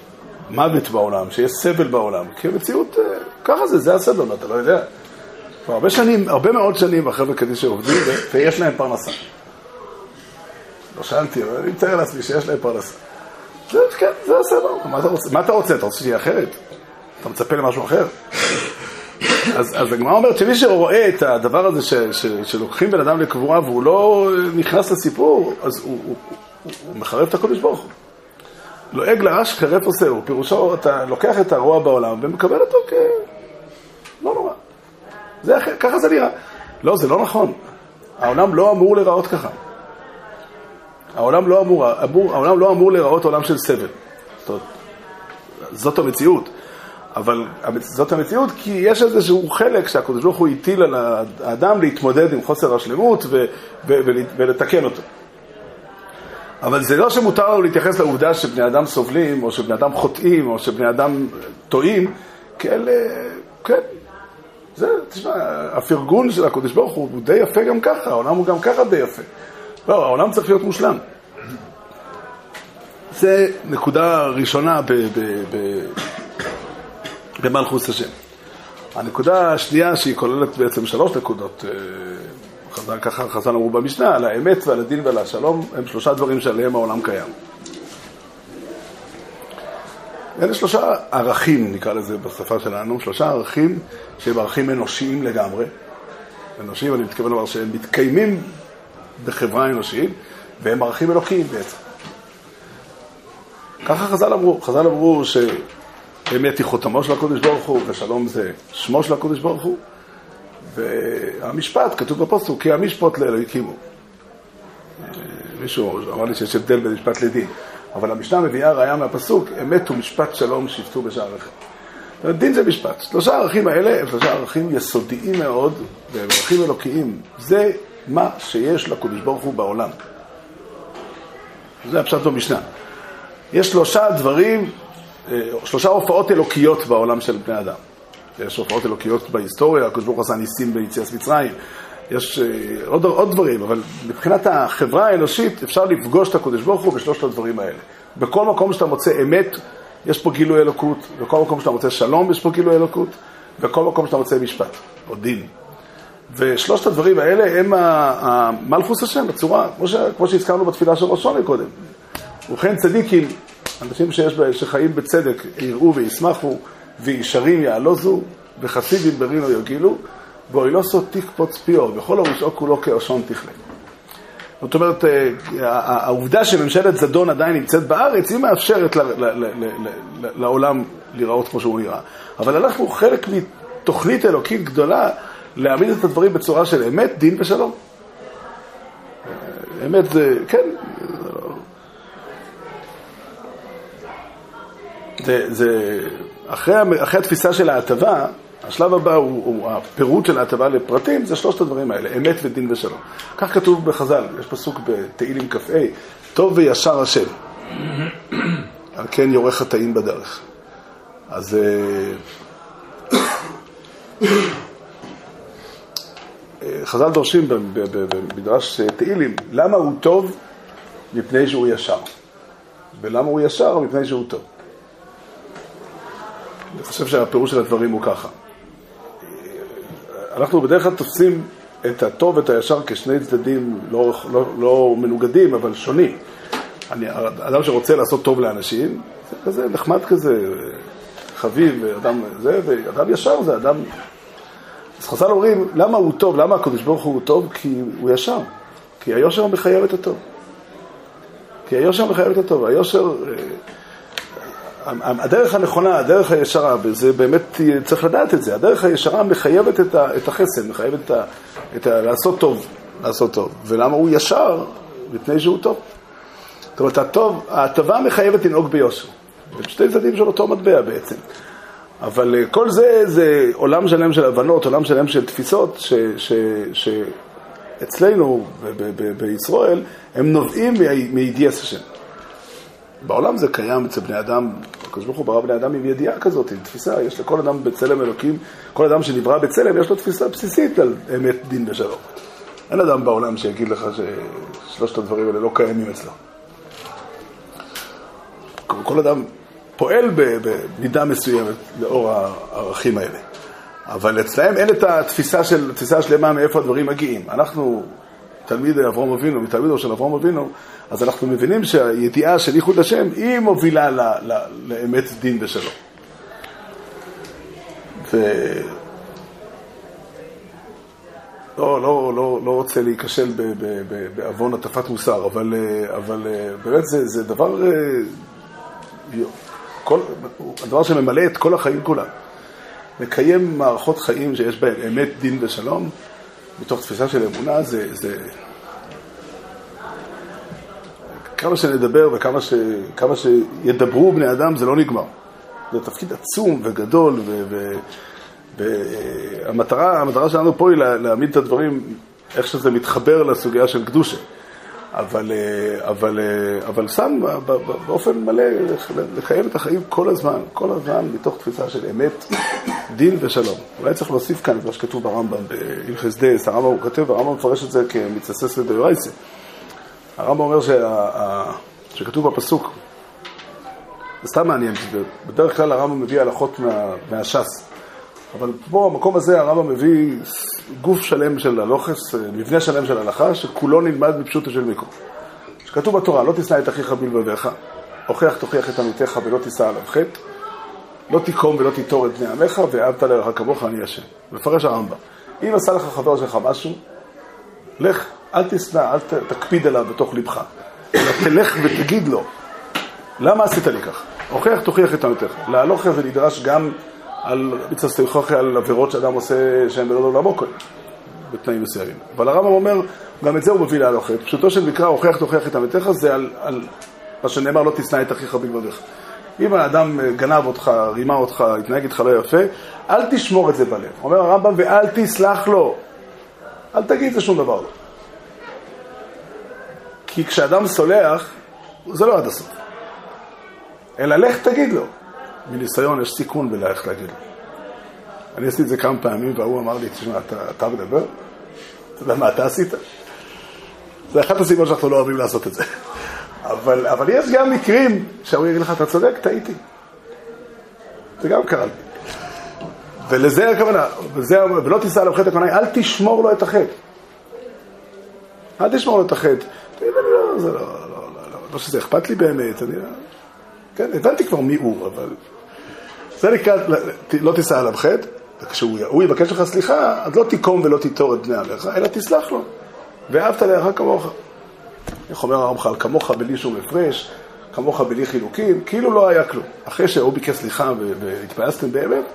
מוות בעולם, שיש סבל בעולם, כי המציאות, אה, ככה זה, זה הסבל, אתה לא יודע. כבר הרבה שנים, הרבה מאוד שנים החבר'ה קדישא עובדים ויש להם פרנסה. לא שאלתי, אבל אני מתאר לעצמי שיש להם פרנסה. זה, כן, זה הסבל. מה אתה רוצה? מה אתה רוצה? אתה רוצה שיהיה אחרת? אתה מצפה למשהו אחר? אז, אז הגמרא אומרת שמי שרואה את הדבר הזה ש, ש, שלוקחים בן אדם לקבורה והוא לא נכנס לסיפור, אז הוא, הוא, הוא, מחרב את הקודש ברוך הוא. לועג לרש חרף עושהו, פירושו, אתה לוקח את הרוע בעולם ומקבל אותו כ... לא נורא. זה אחר, ככה זה נראה. לא, זה לא נכון. העולם לא אמור להיראות ככה. העולם לא אמור, אמור, העולם לא אמור להיראות עולם של סבל. זאת, זאת המציאות. אבל זאת המציאות כי יש איזשהו חלק שהקדוש ברוך הוא הטיל על האדם להתמודד עם חוסר השלמות ו- ו- ולתקן אותו. אבל זה לא שמותר לנו להתייחס לעובדה שבני אדם סובלים, או שבני אדם חוטאים, או שבני אדם טועים, כאלה, כן. זה, תשמע, הפרגון של הקדוש ברוך הוא הוא די יפה גם ככה, העולם הוא גם ככה די יפה. לא, העולם צריך להיות מושלם. זה נקודה ראשונה ב... ב, ב במלכוס השם. הנקודה השנייה, שהיא כוללת בעצם שלוש נקודות, אה, חז"ל, ככה חז"ל אמרו במשנה, על האמת ועל הדין ועל השלום, הם שלושה דברים שעליהם העולם קיים. אלה שלושה ערכים, נקרא לזה בשפה שלנו, שלושה ערכים שהם ערכים אנושיים לגמרי. אנושיים, אני מתכוון לומר שהם מתקיימים בחברה אנושית, והם ערכים אלוקיים בעצם. ככה חז"ל אמרו, חז"ל אמרו ש... אמת היא חותמו של הקודש ברוך הוא, ושלום זה שמו של הקודש ברוך הוא. והמשפט, כתוב בפוסט, כי המשפט לאלוהי הקימו. מישהו אמר לי שיש הבדל בין משפט לדין, אבל המשנה מביאה ראיה מהפסוק, אמת ומשפט שלום שפטו בשעריכם. דין זה משפט. שלושה הערכים האלה הם שלושה ערכים יסודיים מאוד, והם ערכים אלוקיים. זה מה שיש לקודש ברוך הוא בעולם. זה הפשט במשנה. יש שלושה דברים אה, שלושה הופעות אלוקיות בעולם של בני אדם. יש הופעות אלוקיות בהיסטוריה, הקדוש ברוך הוא עשה ניסים ביציאת מצרים, יש אה, עוד, עוד דברים, אבל מבחינת החברה האנושית אפשר לפגוש את הקדוש ברוך הוא בשלושת הדברים האלה. בכל מקום שאתה מוצא אמת, יש פה גילוי אלוקות, בכל מקום שאתה מוצא שלום, יש פה גילוי אלוקות, בכל מקום שאתה מוצא משפט, או דין. ושלושת הדברים האלה הם המלכוס השם, בצורה, כמו, ש, כמו שהזכרנו בתפילה של ראשון קודם. ובכן צדיקים אנשים שיש, שחיים בצדק יראו וישמחו, וישרים יעלוזו, וחסידים ברינו יגילו, ואוילוסו תיק פוץ פיו, וכל הראשו כולו כאושון תכלה. זאת אומרת, אה, העובדה שממשלת זדון עדיין נמצאת בארץ, היא מאפשרת לעולם להיראות כמו שהוא נראה. אבל אנחנו חלק מתוכנית אלוקית גדולה להעמיד את הדברים בצורה של אמת, דין ושלום. אה, אמת זה, כן, זה, זה אחרי, אחרי התפיסה של ההטבה, השלב הבא הוא, הוא הפירוט של ההטבה לפרטים, זה שלושת הדברים האלה, אמת ודין ושלום. כך כתוב בחז"ל, יש פסוק בתהילים כ"ה, טוב וישר השם, על כן יורה חטאים בדרך. אז אה, חז"ל דורשים במדרש תהילים, למה הוא טוב? מפני שהוא ישר. ולמה הוא ישר? מפני שהוא טוב. אני חושב שהפירוש של הדברים הוא ככה. אנחנו בדרך כלל תופסים את הטוב ואת הישר כשני צדדים לא, לא, לא מנוגדים, אבל שונים. אני, אדם שרוצה לעשות טוב לאנשים, זה כזה נחמד כזה, חביב, אדם זה, ואדם ישר זה אדם... אז חז"ל אומרים, למה הוא טוב? למה הקדוש ברוך הוא טוב? כי הוא ישר. כי היושר מחייב את הטוב. כי היושר מחייב את הטוב. היושר... הדרך הנכונה, הדרך הישרה, וזה באמת, צריך לדעת את זה, הדרך הישרה מחייבת את, החסד, מחייבת את ה, את ה, לעשות טוב, לעשות טוב. ולמה הוא ישר? מפני שהוא טוב. זאת אומרת, הטוב, ההטבה מחייבת לנהוג ביושר. זה שתי צדדים של אותו מטבע בעצם. אבל אה, כל זה, זה עולם שלם של הבנות, עולם שלם של תפיסות, שאצלנו, בישראל, הם נובעים מידיעס השם. בעולם זה קיים אצל בני אדם, הקדוש ברוך הוא ברא בני אדם עם ידיעה כזאת, עם תפיסה, יש לכל אדם בצלם אלוקים, כל אדם שנברא בצלם יש לו תפיסה בסיסית על אמת דין ושלום. אין אדם בעולם שיגיד לך ששלושת הדברים האלה לא קיימים אצלו. כל אדם פועל במידה מסוימת לאור הערכים האלה. אבל אצלהם אין את התפיסה של, התפיסה השלמה מאיפה הדברים מגיעים. אנחנו תלמיד אברהם אבינו, מתלמידו של אברהם אבינו, אז אנחנו מבינים שהידיעה של ייחוד השם היא מובילה ל, ל, לאמת דין ושלום. ו... לא, לא, לא, לא רוצה להיכשל בעוון הטפת מוסר, אבל, אבל באמת זה, זה דבר, כל, הדבר שממלא את כל החיים כולם. לקיים מערכות חיים שיש בהן אמת, דין ושלום, מתוך תפיסה של אמונה, זה, זה... כמה שנדבר וכמה ש... כמה שידברו בני אדם, זה לא נגמר. זה תפקיד עצום וגדול, והמטרה ו... המטרה שלנו פה היא להעמיד את הדברים, איך שזה מתחבר לסוגיה של קדושה. אבל, אבל, אבל שם באופן מלא לקיים את החיים כל הזמן, כל הזמן מתוך תפיסה של אמת, דין ושלום. אולי צריך להוסיף כאן את מה שכתוב ברמב"ם, בהלכס דייס, הרמב"ם הוא כותב, הרמב"ם מפרש את זה כמצטסס לדאורייסה. הרמב"ם אומר שה, שכתוב בפסוק, זה סתם מעניין, בדרך כלל הרמב"ם מביא הלכות מה, מהש"ס, אבל פה, במקום הזה, הרמב"ם מביא גוף שלם של הלוכס, מבנה שלם של הלכה, שכולו נלמד מפשוטו של מיקרו. שכתוב בתורה, לא תשנא את אחיך בלבביך, הוכיח תוכיח את עמיתך ולא תישא עליו חטא, לא תיקום ולא תיטור את בני עמך, ואהבת לרעך כמוך אני השם. מפרש הרמב"ם. אם עשה לך חבר שלך משהו, לך, אל תשנא, אל תקפיד עליו בתוך אלא תלך ותגיד לו, למה עשית לי כך? הוכיח תוכיח את עמיתך. להלוך זה נדרש גם על סטייחוכי, על עבירות שאדם עושה שהן בלא לעולמו קודם, בתנאים מסוימים. אבל הרמב"ם אומר, גם את זה הוא מביא להלוכת. פשוטו של מקרא, הוכיח תוכיח את עמיתך, זה על, על מה שנאמר, לא תשנא את אחיך בלבביך. אם האדם גנב אותך, רימה אותך, התנהג איתך לא יפה, אל תשמור את זה בלב. אומר הרמב"ם, ואל תסלח לו. אל תגיד זה שום דבר לא. כי כשאדם סולח, זה לא עד הסוף. אלא לך תגיד לו. מניסיון יש סיכון בללכת להגיד לו. אני עשיתי את זה כמה פעמים, והוא אמר לי, תשמע, אתה, אתה מדבר? אתה יודע מה אתה עשית? זה אחת הסיבות שאנחנו לא אוהבים לעשות את זה. אבל, אבל יש גם מקרים שהוא יגיד לך, אתה צודק, טעיתי. זה גם קרה לי. ולזה הכוונה, וזה, ולא תישא עליו חטא הכוונה, אל תשמור לו את החטא. אל תשמור לו את החטא. תגיד, אני לא, זה לא, לא, לא, לא, לא שזה אכפת לי באמת, אני לא... כן, הבנתי כבר מי הוא, אבל... זה נקרא, לא תישא עליו חטא, וכשהוא יבקש לך סליחה, אז לא תיקום ולא תיטור את בני עליך, אלא תסלח לו. ואהבת לאחר כמוך. איך אומר הרמח"ל, כמוך בלי שום הפרש, כמוך בלי חילוקים, כאילו לא היה כלום. אחרי שהוא ביקש סליחה והתפייסתם באמת,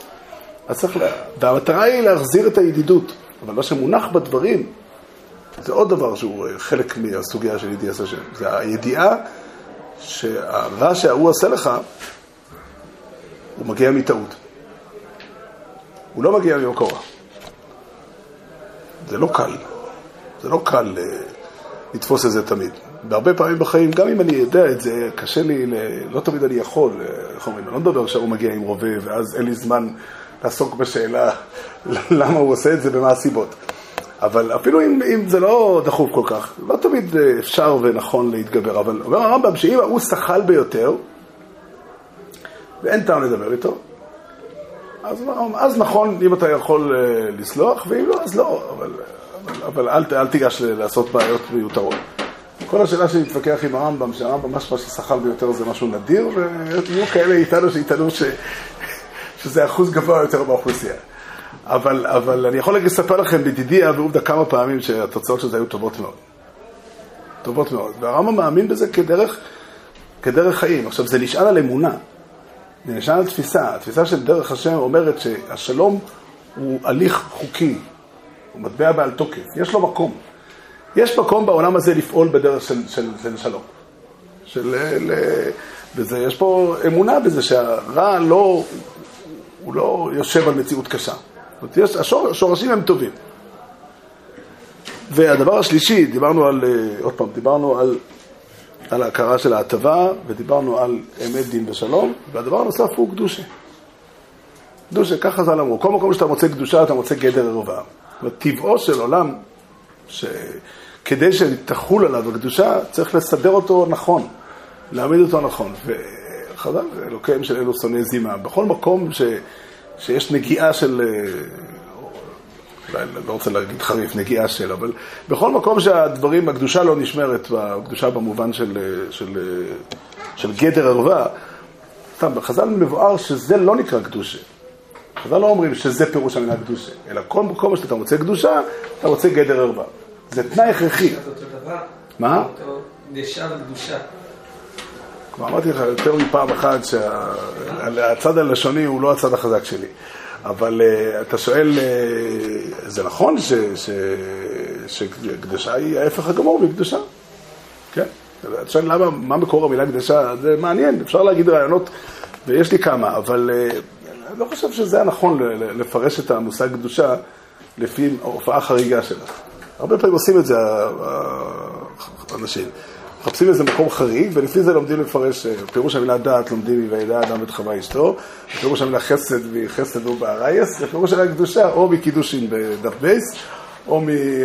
אז צריך, לה... והמטרה היא להחזיר את הידידות. אבל מה שמונח בדברים, זה עוד דבר שהוא חלק מהסוגיה של ידיעת השם. זה הידיעה שהרע שההוא עושה לך, הוא מגיע מטעות. הוא לא מגיע ממקור. זה לא קל. זה לא קל אה, לתפוס את זה תמיד. והרבה פעמים בחיים, גם אם אני יודע את זה, קשה לי, לא תמיד אני יכול, אה, איך אומרים, אני לא מדבר עכשיו הוא מגיע עם רובה, ואז אין לי זמן לעסוק בשאלה למה הוא עושה את זה ומה הסיבות. אבל אפילו אם, אם זה לא דחוף כל כך, לא תמיד אה, אפשר ונכון להתגבר. אבל אומר הרמב"ם שאם הוא שחל ביותר, ואין טעם לדבר איתו, אז, אז נכון, אם אתה יכול לסלוח, ואם לא, אז לא. אבל אבל אל, אל תיגש לעשות בעיות מיותרות. כל השאלה שלי להתווכח עם הרמב"ם, שהרמב"ם משהו ששחל ביותר זה משהו נדיר, ויהיו כאלה איתנו שיטענו ש... שזה אחוז גבוה יותר באוכלוסייה. אבל, אבל אני יכול לספר לכם בדידי ועובדה כמה פעמים שהתוצאות של זה היו טובות מאוד. טובות מאוד. והרמב"ם מאמין בזה כדרך, כדרך חיים. עכשיו, זה נשען על אמונה. זה נשען על תפיסה. התפיסה של דרך השם אומרת שהשלום הוא הליך חוקי, הוא מטבע בעל תוקף, יש לו מקום. יש מקום בעולם הזה לפעול בדרך של, של, של שלום. של, ל, בזה, יש פה אמונה בזה שהרע לא, הוא לא יושב על מציאות קשה. זאת אומרת, יש, השור, השורשים הם טובים. והדבר השלישי, דיברנו על, אה, עוד פעם, דיברנו על, על ההכרה של ההטבה, ודיברנו על אמת דין ושלום, והדבר הנוסף הוא קדושה. קדושה, ככה זה אמרו, כל מקום שאתה מוצא קדושה, אתה מוצא גדר ערווה. טבעו של עולם, שכדי שתחול עליו הקדושה, צריך לסדר אותו נכון, להעמיד אותו נכון. וחז"ל, אלוקיהם של אלו שונאי זימה. בכל מקום ש, שיש נגיעה של, אולי לא רוצה להגיד חריף, נגיעה של, אבל בכל מקום שהדברים, הקדושה לא נשמרת, הקדושה במובן של, של, של גדר ערווה, סתם, בחז"ל מבואר שזה לא נקרא קדושה. חז"ל לא אומרים שזה פירוש המילה קדושה, אלא כל מקום שאתה רוצה קדושה, אתה רוצה גדר ערווה. זה תנאי הכרחי. מה? דשה וקדושה. כבר אמרתי לך יותר מפעם אחת שהצד הלשוני הוא לא הצד החזק שלי. אבל uh, אתה שואל, uh, זה נכון ש, ש, שקדשה היא ההפך הגמור מקדושה? כן. אתה שואל למה, מה מקור המילה קדשה? זה מעניין, אפשר להגיד רעיונות, ויש לי כמה, אבל uh, אני לא חושב שזה הנכון לפרש את המושג קדושה לפי ההופעה חריגה שלה. הרבה פעמים עושים את זה האנשים. מחפשים איזה מקום חריג, ולפי זה לומדים לפרש, אה, פירוש המילה דעת לומדים מ"וידע אדם את חווה אשתו", פירוש המילה חסד מחסד הוא בארייס, ופירוש המילה קדושה או מקידושין בדף בייס, או,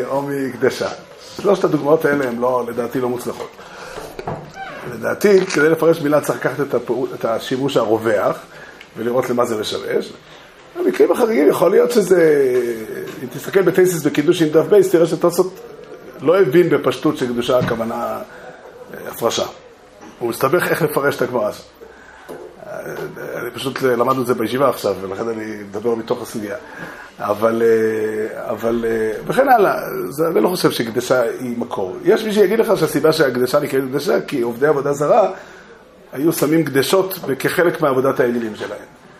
או מקדשה. שלושת הדוגמאות האלה הן לא, לדעתי לא מוצלחות. לדעתי, כדי לפרש מילה צריך לקחת את השימוש הרווח, ולראות למה זה משמש. במקרים החריגים יכול להיות שזה, אם תסתכל בטייסיס עם דף בייס, תראה שטוסות לא הבין בפשטות שקדושה הכוונה אה, הפרשה. הוא מסתבך איך לפרש את הגמרא הזאת. אה, אני פשוט למדנו את זה בישיבה עכשיו, ולכן אני מדבר מתוך הסוגיה. אבל, אה, אבל, וכן הלאה, זה, אני לא חושב שקדשה היא מקור. יש מי שיגיד לך שהסיבה שהקדשה נקראת קדשה, כי עובדי עבודה זרה היו שמים קדשות כחלק מעבודת האלילים שלהם.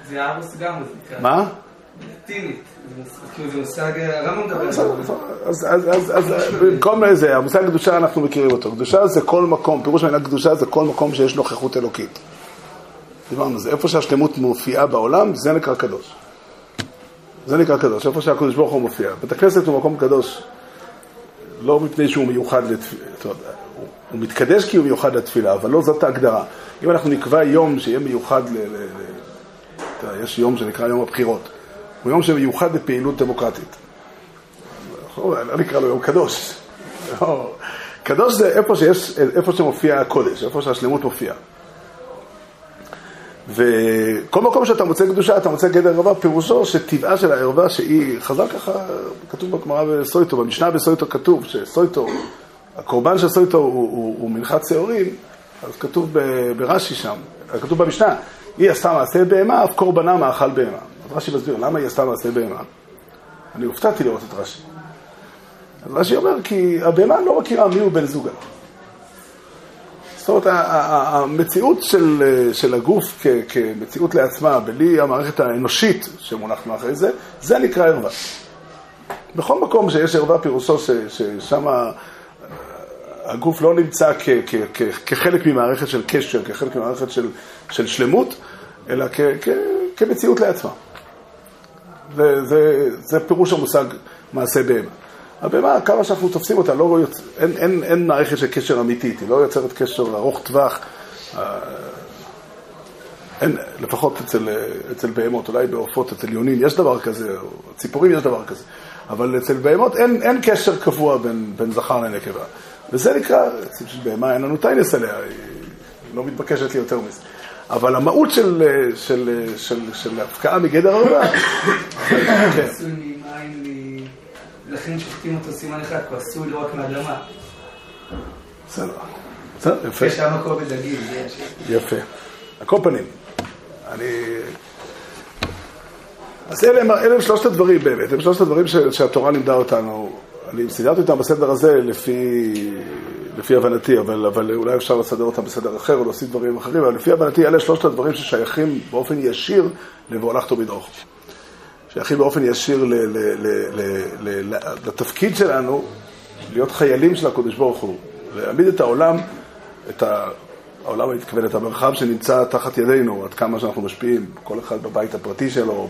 זה ארוס גם, זה. מה? לטינית. כאילו זה מושג, הרמב"ם מדבר על זה. אז במקום זה, המושג קדושה אנחנו מכירים אותו. קדושה זה כל מקום, פירוש המילה קדושה זה כל מקום שיש נוכחות אלוקית. דיברנו זה, איפה שהשלמות מופיעה בעולם, זה נקרא קדוש. זה נקרא קדוש, איפה שהקדוש ברוך הוא מופיע. בית הכנסת הוא מקום קדוש, לא מפני שהוא מיוחד לתפילה, הוא מתקדש כי הוא מיוחד לתפילה, אבל לא זאת ההגדרה. אם אנחנו נקבע יום שיהיה מיוחד, ל, ל, ל, יש יום שנקרא יום הבחירות, הוא יום שמיוחד לפעילות דמוקרטית. לא נקרא לו יום קדוש. לא. קדוש זה איפה, שיש, איפה שמופיע הקודש, איפה שהשלמות מופיעה. וכל מקום שאתה מוצא קדושה, אתה מוצא גדר ערווה, פירושו שטבעה של הערווה שהיא, חז"ל ככה, כתוב בגמרא בסויטו, במשנה בסויטו כתוב שסויטו, הקורבן של סויטו הוא, הוא, הוא מנחת שעורים, אז כתוב ברש"י שם, כתוב במשנה, היא עשתה מעשה בהמה, אף קורבנה מאכל בהמה. אז רש"י מסביר, למה היא עשתה מעשה בהמה? אני הופתעתי לראות את רש"י. אז רש"י אומר, כי הבהמה לא מכירה מיהו בן זוגה. זאת אומרת, המציאות של, של הגוף כ, כמציאות לעצמה, בלי המערכת האנושית שמונחת מאחורי זה, זה נקרא ערווה. בכל מקום שיש ערווה פירושו ששם הגוף לא נמצא כ, כ, כ, כחלק ממערכת של קשר, כחלק ממערכת של, של שלמות, אלא כ, כ, כמציאות לעצמה. וזה פירוש המושג מעשה בהמה. הבהמה, כמה שאנחנו תופסים אותה, לא יוצ... אין, אין, אין מערכת של קשר אמיתית, היא לא יוצרת קשר ארוך טווח. אה, אין, לפחות אצל, אצל בהמות, אולי בעופות, אצל יונים, יש דבר כזה, ציפורים יש דבר כזה, אבל אצל בהמות אין, אין קשר קבוע בין, בין זכר לנקבה. וזה נקרא, אצל בהמה אין לנו טיינס עליה, היא לא מתבקשת לי יותר מזה. אבל המהות של, של, של, של הפקעה מגדר הרבה, כן. לכן שופטים אותו סימן אחד, כי הוא עשוי לא רק מאדמה. בסדר. בסדר, יפה. יש שם מקום בדגים. יפה. על כל פנים, אני... אז אלה הם, אלה הם שלושת הדברים באמת, הם שלושת הדברים ש, שהתורה לימדה אותנו. אני סידרתי אותם בסדר הזה לפי, לפי הבנתי, אבל, אבל אולי אפשר לסדר אותם בסדר אחר או להוסיף דברים אחרים, אבל לפי הבנתי אלה שלושת הדברים ששייכים באופן ישיר לבואלך תמיד אוכל. שייכים באופן ישיר ל, ל, ל, ל, ל, לתפקיד שלנו, להיות חיילים של הקדוש ברוך הוא, להעמיד את העולם, את העולם אני מתכוון, את המרחב שנמצא תחת ידינו, עד כמה שאנחנו משפיעים, כל אחד בבית הפרטי שלו,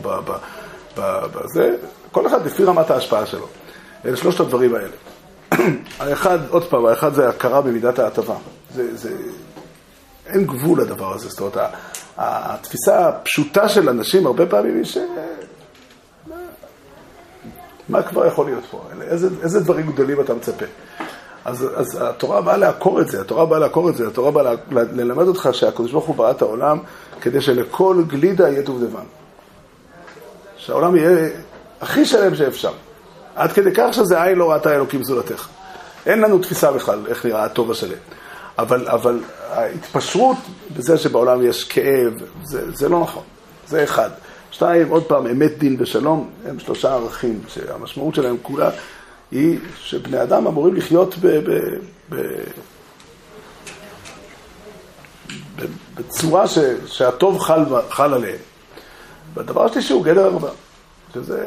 בזה, כל אחד לפי רמת ההשפעה שלו. אלה שלושת הדברים האלה. האחד, עוד פעם, האחד זה הכרה במידת ההטבה. זה, זה, אין גבול לדבר הזה, זאת אומרת, התפיסה הפשוטה של אנשים הרבה פעמים היא ש... מה כבר יכול להיות פה? איזה, איזה דברים גדולים אתה מצפה? אז, אז התורה באה לעקור את זה, התורה באה לעקור את זה, התורה באה ללמד אותך שהקדוש ברוך הוא ברא את העולם כדי שלכל גלידה יהיה דובדבן. שהעולם יהיה הכי שלם שאפשר. עד כדי כך שזה עין לא ראתה אלוקים זולתך. אין לנו תפיסה בכלל איך נראה הטוב השלם. אבל, אבל ההתפשרות בזה שבעולם יש כאב, זה, זה לא נכון. זה אחד. שתיים, עוד פעם, אמת, דין ושלום, הם שלושה ערכים שהמשמעות שלהם כולה היא שבני אדם אמורים לחיות ב, ב, ב, ב, בצורה ש, שהטוב חל, חל עליהם. והדבר השלישי הוא גדר ערווה, שזה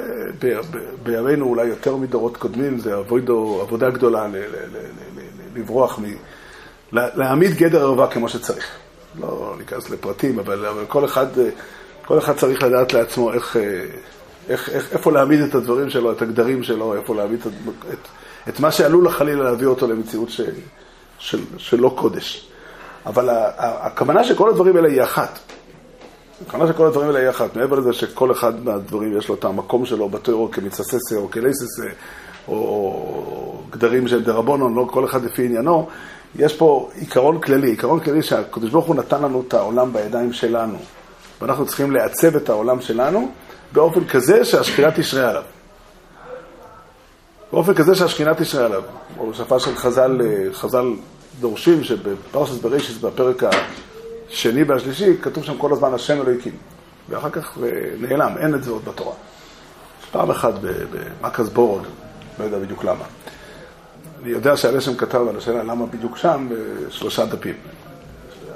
בימינו אולי יותר מדורות קודמים, זה עבודו, עבודה גדולה ל, ל, ל, ל, לברוח מ... להעמיד גדר ערווה כמו שצריך. לא ניכנס לפרטים, אבל, אבל כל אחד... כל אחד צריך לדעת לעצמו איך, איך, איך, איפה להעמיד את הדברים שלו, את הגדרים שלו, איפה להעמיד את, את, את מה שעלול חלילה להביא אותו למציאות ש, של, של לא קודש. אבל הכוונה שכל הדברים האלה היא אחת. הכוונה שכל הדברים האלה היא אחת. מעבר לזה שכל אחד מהדברים יש לו את המקום שלו בתיאור כמצססה או כלייססה, או גדרים של דרבונון, לא כל אחד לפי עניינו. יש פה עיקרון כללי, עיקרון כללי שהקדוש ברוך הוא נתן לנו את העולם בידיים שלנו. ואנחנו צריכים לעצב את העולם שלנו באופן כזה שהשכינה תשרה עליו. באופן כזה שהשכינה תשרה עליו. או בשפה של חז"ל, חז"ל דורשים שבפרשת בראשיס, בפרק השני והשלישי, כתוב שם כל הזמן השם אלוהיקים. ואחר כך נעלם, אין את זה עוד בתורה. פעם אחת במקס בורד, לא יודע בדיוק למה. אני יודע שהלשם כתב על השאלה למה בדיוק שם, בשלושה דפים.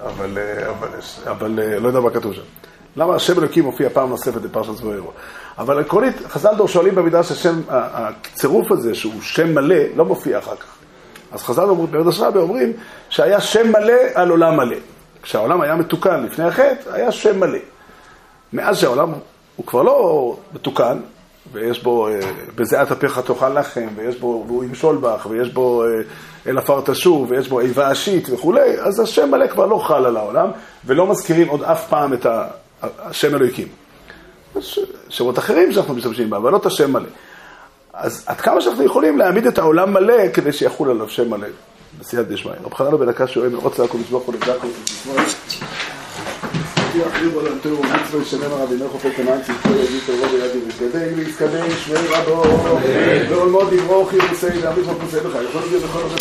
אבל, אבל, אבל לא יודע מה כתוב שם. למה השם אלוקים מופיע פעם נוספת בפרשת זבוירו? אבל עקרונית, חז"ל דור שואלים במדרש השם, הצירוף הזה, שהוא שם מלא, לא מופיע אחר כך. אז חז"ל אומרים, במדרש רבי אומרים שהיה שם מלא על עולם מלא. כשהעולם היה מתוקן לפני החטא, היה שם מלא. מאז שהעולם הוא כבר לא מתוקן, ויש בו, אה, בזיעת אפיך תאכל לחם, ויש בו, והוא ימשול בך, ויש בו אה, אל עפר תשוב, ויש בו איבה עשית וכולי, אז השם מלא כבר לא חל על העולם, ולא מזכירים עוד אף פעם את השם אלוהיקים. יש שמות אחרים שאנחנו משתמשים בה, אבל לא את השם מלא. אז עד כמה שאנחנו יכולים להעמיד את העולם מלא כדי שיחול עליו שם מלא, בסייעת דשמיא. רב חנן בן הקש שואל, הקודש ברוך הוא לבדק אותו יחריב עולם תוהו ומצווה ישלם הרבי נוחו פתנן צדקו יגיד תורו בידי ותגדי ויתקדם שמי רבו ועולמות דברו חירוסי להעמיד חוק בך. יכול להיות בכל